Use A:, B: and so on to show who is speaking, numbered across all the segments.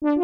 A: Hello,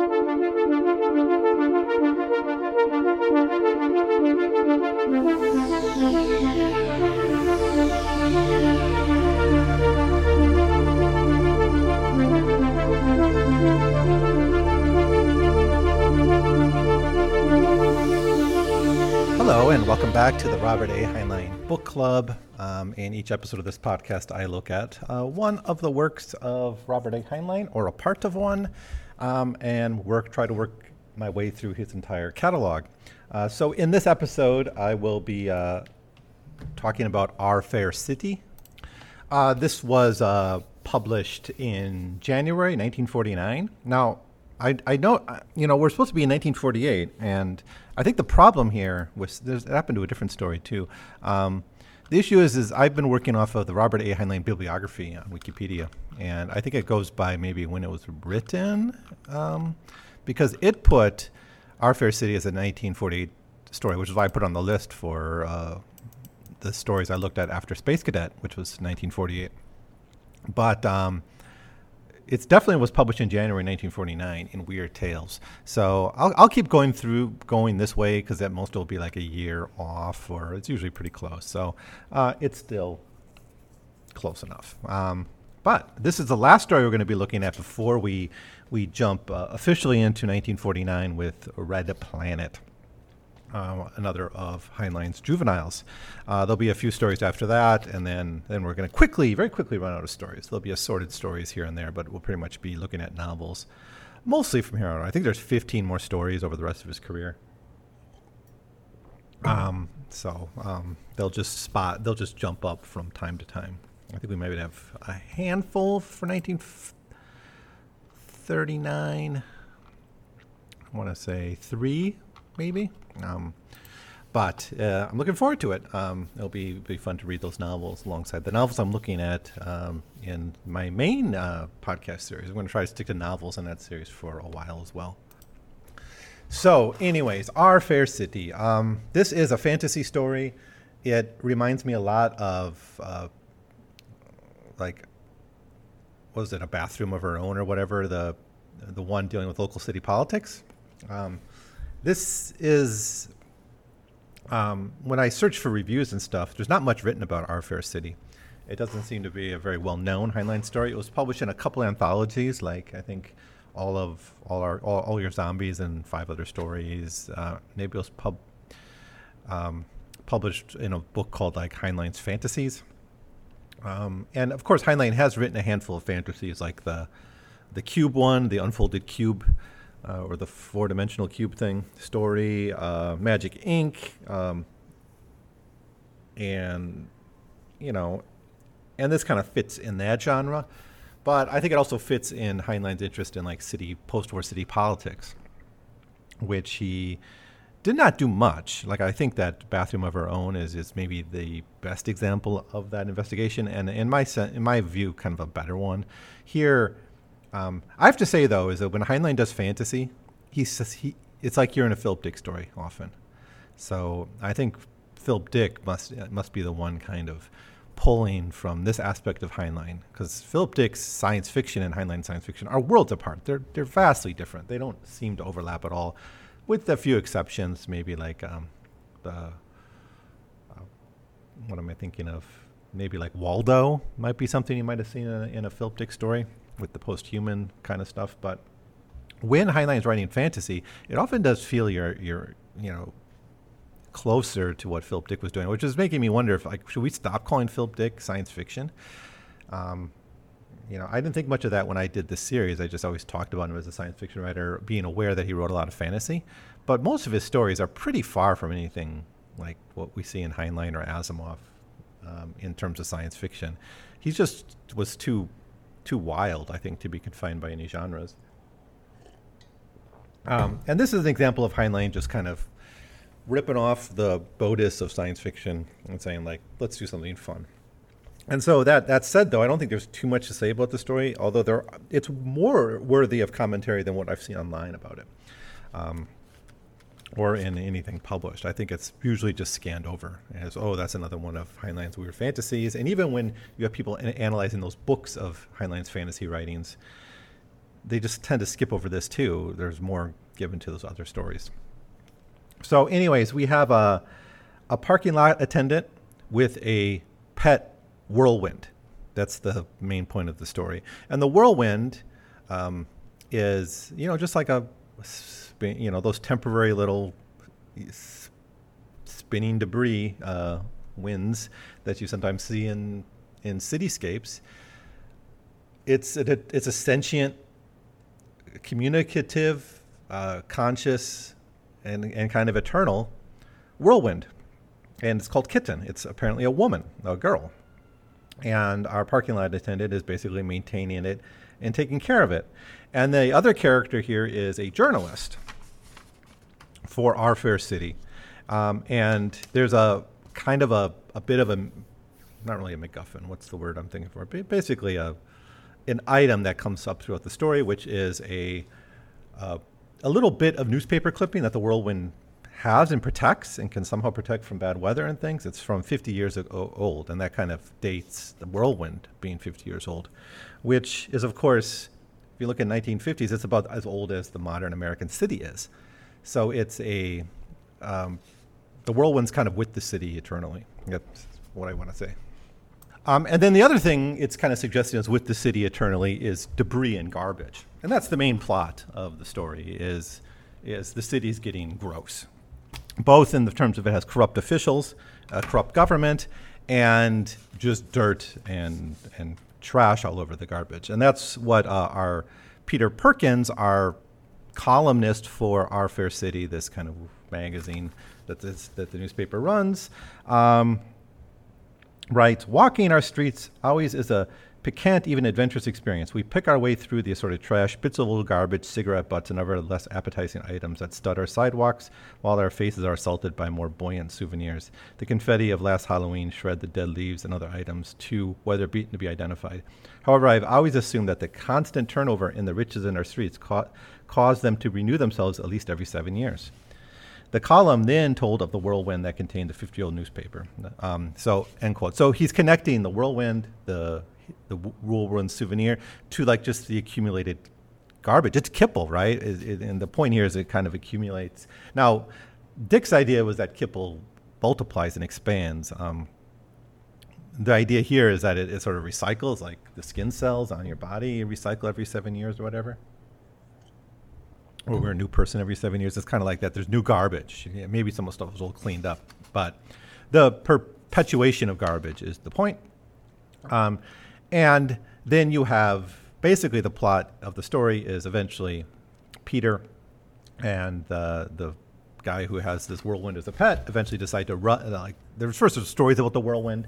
A: and welcome back to the Robert A. Heinlein Book Club. Um, in each episode of this podcast, I look at uh, one of the works of Robert A. Heinlein or a part of one, um, and work try to work my way through his entire catalog. Uh, so, in this episode, I will be uh, talking about Our Fair City. Uh, this was uh, published in January 1949. Now, I, I know, uh, you know, we're supposed to be in 1948, and I think the problem here was there's it happened to a different story too. Um, the issue is, is I've been working off of the Robert A. Heinlein bibliography on Wikipedia, and I think it goes by maybe when it was written, um, because it put Our Fair City as a 1948 story, which is why I put it on the list for uh, the stories I looked at after Space Cadet, which was 1948. But um, it definitely was published in January 1949 in Weird Tales. So I'll, I'll keep going through going this way because at most it'll be like a year off, or it's usually pretty close. So uh, it's still close enough. Um, but this is the last story we're going to be looking at before we we jump uh, officially into 1949 with Red Planet uh, another of Heinlein's juveniles. Uh, there'll be a few stories after that, and then, then we're going to quickly, very quickly run out of stories. There'll be assorted stories here and there, but we'll pretty much be looking at novels mostly from here on. I think there's 15 more stories over the rest of his career. Um, so um, they'll just spot, they'll just jump up from time to time. I think we maybe have a handful for 1939. I want to say three, maybe. Um, but uh, I'm looking forward to it. Um, it'll be be fun to read those novels alongside the novels I'm looking at um, in my main uh, podcast series. I'm going to try to stick to novels in that series for a while as well. So, anyways, Our Fair City. Um, this is a fantasy story. It reminds me a lot of uh, like was it a bathroom of her own or whatever the the one dealing with local city politics. Um, this is um, when I search for reviews and stuff. There's not much written about Our Fair City. It doesn't seem to be a very well known Heinlein story. It was published in a couple anthologies, like I think all of all our all, all you zombies and five other stories. Uh, maybe it was pub, um, published in a book called like Heinlein's Fantasies. Um, and of course, Heinlein has written a handful of fantasies, like the the cube one, the unfolded cube, uh, or the four dimensional cube thing story, uh, Magic Inc., um, and you know, and this kind of fits in that genre, but I think it also fits in Heinlein's interest in like city post-war city politics, which he did not do much. Like I think that Bathroom of Our Own is is maybe the best example of that investigation, and in my in my view, kind of a better one. Here, um, I have to say though, is that when Heinlein does fantasy, he says he it's like you're in a Philip Dick story often. So I think Philip Dick must must be the one kind of pulling from this aspect of Heinlein because Philip Dick's science fiction and Heinlein science fiction are worlds apart. They're they're vastly different. They don't seem to overlap at all, with a few exceptions. Maybe like um, the uh, what am I thinking of? Maybe like Waldo might be something you might have seen in a, in a Philip Dick story with the post-human kind of stuff. But when Heinlein is writing fantasy, it often does feel you're you're you know closer to what Philip Dick was doing, which is making me wonder if like should we stop calling Philip Dick science fiction? Um, you know, I didn't think much of that when I did this series. I just always talked about him as a science fiction writer, being aware that he wrote a lot of fantasy. But most of his stories are pretty far from anything like what we see in Heinlein or Asimov um, in terms of science fiction. He just was too too wild, I think, to be confined by any genres. Um, and this is an example of Heinlein just kind of ripping off the bodis of science fiction and saying, like, let's do something fun. And so that that said, though, I don't think there's too much to say about the story. Although there, it's more worthy of commentary than what I've seen online about it. Um, or in anything published. I think it's usually just scanned over as, oh, that's another one of Heinlein's weird fantasies. And even when you have people analyzing those books of Heinlein's fantasy writings, they just tend to skip over this too. There's more given to those other stories. So, anyways, we have a, a parking lot attendant with a pet whirlwind. That's the main point of the story. And the whirlwind um, is, you know, just like a, you know, those temporary little spinning debris uh, winds that you sometimes see in in cityscapes. It's a, it's a sentient, communicative, uh, conscious, and and kind of eternal whirlwind, and it's called Kitten. It's apparently a woman, a girl, and our parking lot attendant is basically maintaining it and taking care of it. And the other character here is a journalist for our fair city. Um, and there's a kind of a, a bit of a, not really a MacGuffin, what's the word I'm thinking for? Basically, a, an item that comes up throughout the story, which is a, uh, a little bit of newspaper clipping that the whirlwind has and protects and can somehow protect from bad weather and things. It's from 50 years ago old, and that kind of dates the whirlwind being 50 years old, which is, of course, if you look at 1950s, it's about as old as the modern American city is. So it's a um, the whirlwind's kind of with the city eternally. That's what I want to say. Um, and then the other thing it's kind of suggesting is with the city eternally is debris and garbage, and that's the main plot of the story. Is is the city's getting gross, both in the terms of it has corrupt officials, a corrupt government, and just dirt and and trash all over the garbage. And that's what uh, our Peter Perkins, our columnist for Our Fair City, this kind of magazine that this, that the newspaper runs. Um, writes, walking our streets always is a piquant, even adventurous experience. We pick our way through the assorted trash, bits of old garbage, cigarette butts, and other less appetizing items that stud our sidewalks, while our faces are assaulted by more buoyant souvenirs. The confetti of last Halloween shred the dead leaves and other items, too weather beaten to be identified. However, I've always assumed that the constant turnover in the riches in our streets ca- caused them to renew themselves at least every seven years. The column then told of the whirlwind that contained the 50 year old newspaper. Um, so, end quote. So he's connecting the whirlwind, the, the whirlwind souvenir, to like just the accumulated garbage. It's Kipple, right? It, it, and the point here is it kind of accumulates. Now, Dick's idea was that Kipple multiplies and expands. Um, the idea here is that it, it, sort of recycles, like the skin cells on your body, you recycle every seven years or whatever or we're a new person every seven years. It's kind of like that. There's new garbage. Yeah, maybe some of the stuff is all cleaned up, but the perpetuation of garbage is the point. Um, and then you have basically the plot of the story is eventually Peter and the the guy who has this whirlwind as a pet eventually decide to run. Uh, like there's first there's stories about the whirlwind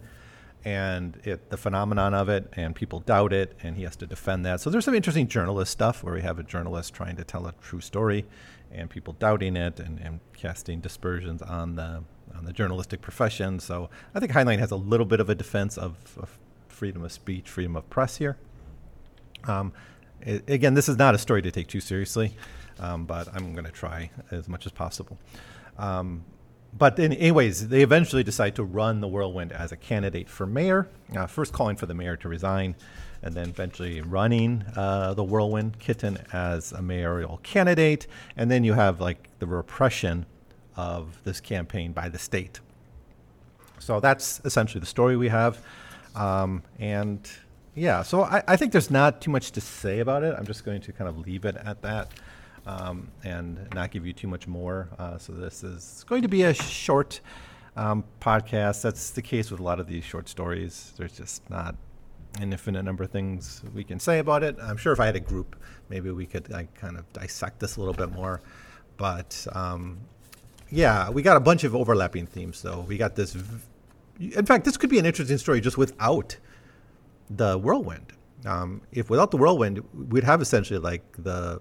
A: and it, the phenomenon of it, and people doubt it, and he has to defend that. So there's some interesting journalist stuff where we have a journalist trying to tell a true story, and people doubting it, and, and casting dispersions on the on the journalistic profession. So I think Heinlein has a little bit of a defense of, of freedom of speech, freedom of press here. Um, it, again, this is not a story to take too seriously, um, but I'm going to try as much as possible. Um, but then, anyways, they eventually decide to run the Whirlwind as a candidate for mayor. Uh, first, calling for the mayor to resign, and then eventually running uh, the Whirlwind Kitten as a mayoral candidate. And then you have like the repression of this campaign by the state. So that's essentially the story we have. Um, and yeah, so I, I think there's not too much to say about it. I'm just going to kind of leave it at that um, and not give you too much more. Uh, so this is going to be a short um, podcast. That's the case with a lot of these short stories. There's just not an infinite number of things we can say about it. I'm sure if I had a group, maybe we could like, kind of dissect this a little bit more. But um, yeah, we got a bunch of overlapping themes. though. we got this. In fact, this could be an interesting story just without the whirlwind. Um, if without the whirlwind, we'd have essentially like the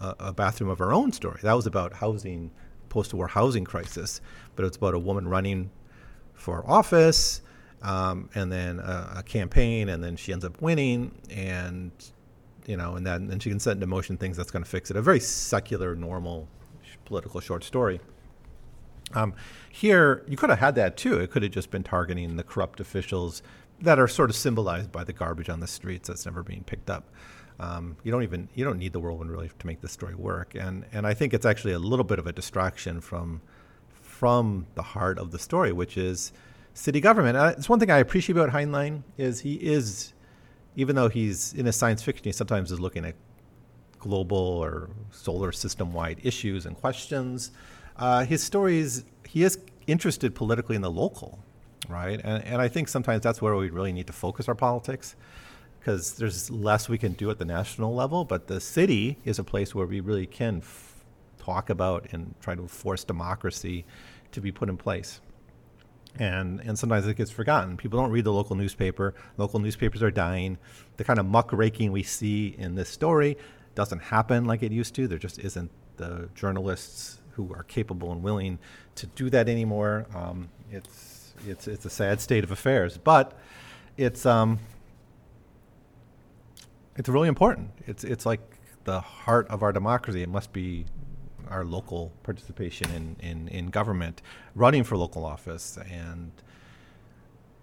A: a, bathroom of our own story. That was about housing, post-war housing crisis, but it's about a woman running for office, um, and then a, a, campaign, and then she ends up winning, and you know, and then and she can set into motion things that's going to fix it. A very secular, normal, sh- political short story. Um, here, you could have had that too. It could have just been targeting the corrupt officials that are sort of symbolized by the garbage on the streets that's never being picked up. Um, you don't even you don't need the whirlwind really to make this story work, and and I think it's actually a little bit of a distraction from from the heart of the story, which is city government. Uh, it's one thing I appreciate about Heinlein is he is, even though he's in a science fiction, he sometimes is looking at global or solar system wide issues and questions. Uh, his stories, he is interested politically in the local, right? And, and I think sometimes that's where we really need to focus our politics because there's less we can do at the national level, but the city is a place where we really can f- talk about and try to force democracy to be put in place. And, and sometimes it gets forgotten. People don't read the local newspaper. Local newspapers are dying. The kind of muckraking we see in this story doesn't happen like it used to. There just isn't the journalists who are capable and willing to do that anymore. Um, it's it's it's a sad state of affairs, but it's um, it's really important. It's it's like the heart of our democracy. It must be our local participation in, in, in government, running for local office, and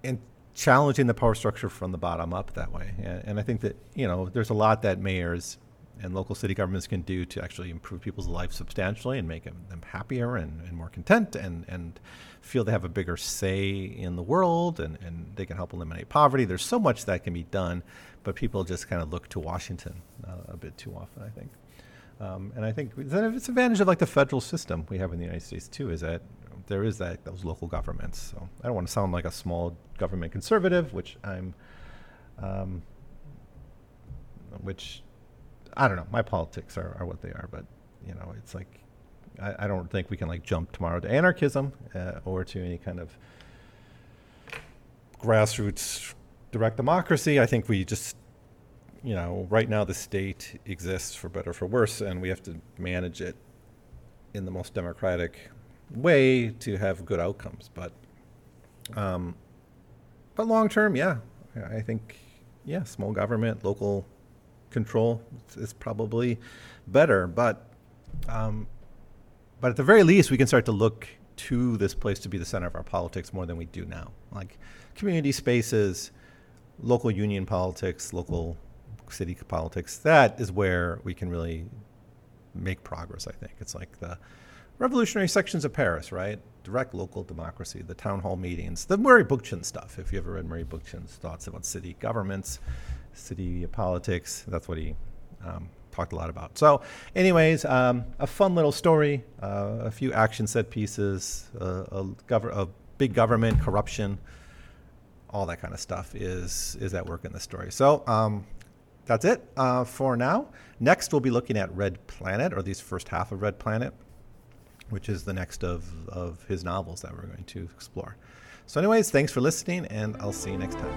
A: and challenging the power structure from the bottom up that way. And, and I think that you know there's a lot that mayors and local city governments can do to actually improve people's lives substantially and make them, happier and, and, more content and, and feel they have a bigger say in the world and, and they can help eliminate poverty. There's so much that can be done, but people just kind of look to Washington uh, a bit too often, I think. Um, and I think it's advantage of like the federal system we have in the United States too, is that there is that those local governments. So I don't want to sound like a small government conservative, which I'm, um, which I don't know. My politics are, are what they are, but you know, it's like I, I don't think we can like jump tomorrow to anarchism uh, or to any kind of grassroots direct democracy. I think we just, you know, right now the state exists for better or for worse, and we have to manage it in the most democratic way to have good outcomes. But, um, but long term, yeah, I think, yeah, small government, local control is probably better. But um, but at the very least, we can start to look to this place to be the center of our politics more than we do now. Like community spaces, local union politics, local city politics. That is where we can really make progress. I think it's like the revolutionary sections of Paris, right? Direct local democracy, the town hall meetings, the Murray Bookchin stuff. If you ever read Murray Bookchin's thoughts about city governments, city politics. That's what he um, talked a lot about. So, anyways, um, a fun little story, uh, a few action set pieces, uh, a, gov- a big government, corruption, all that kind of stuff is is at work in the story. So. Um, that's it uh, for now. Next, we'll be looking at Red Planet, or at least first half of Red Planet, which is the next of, of his novels that we're going to explore. So, anyways, thanks for listening, and I'll see you next time.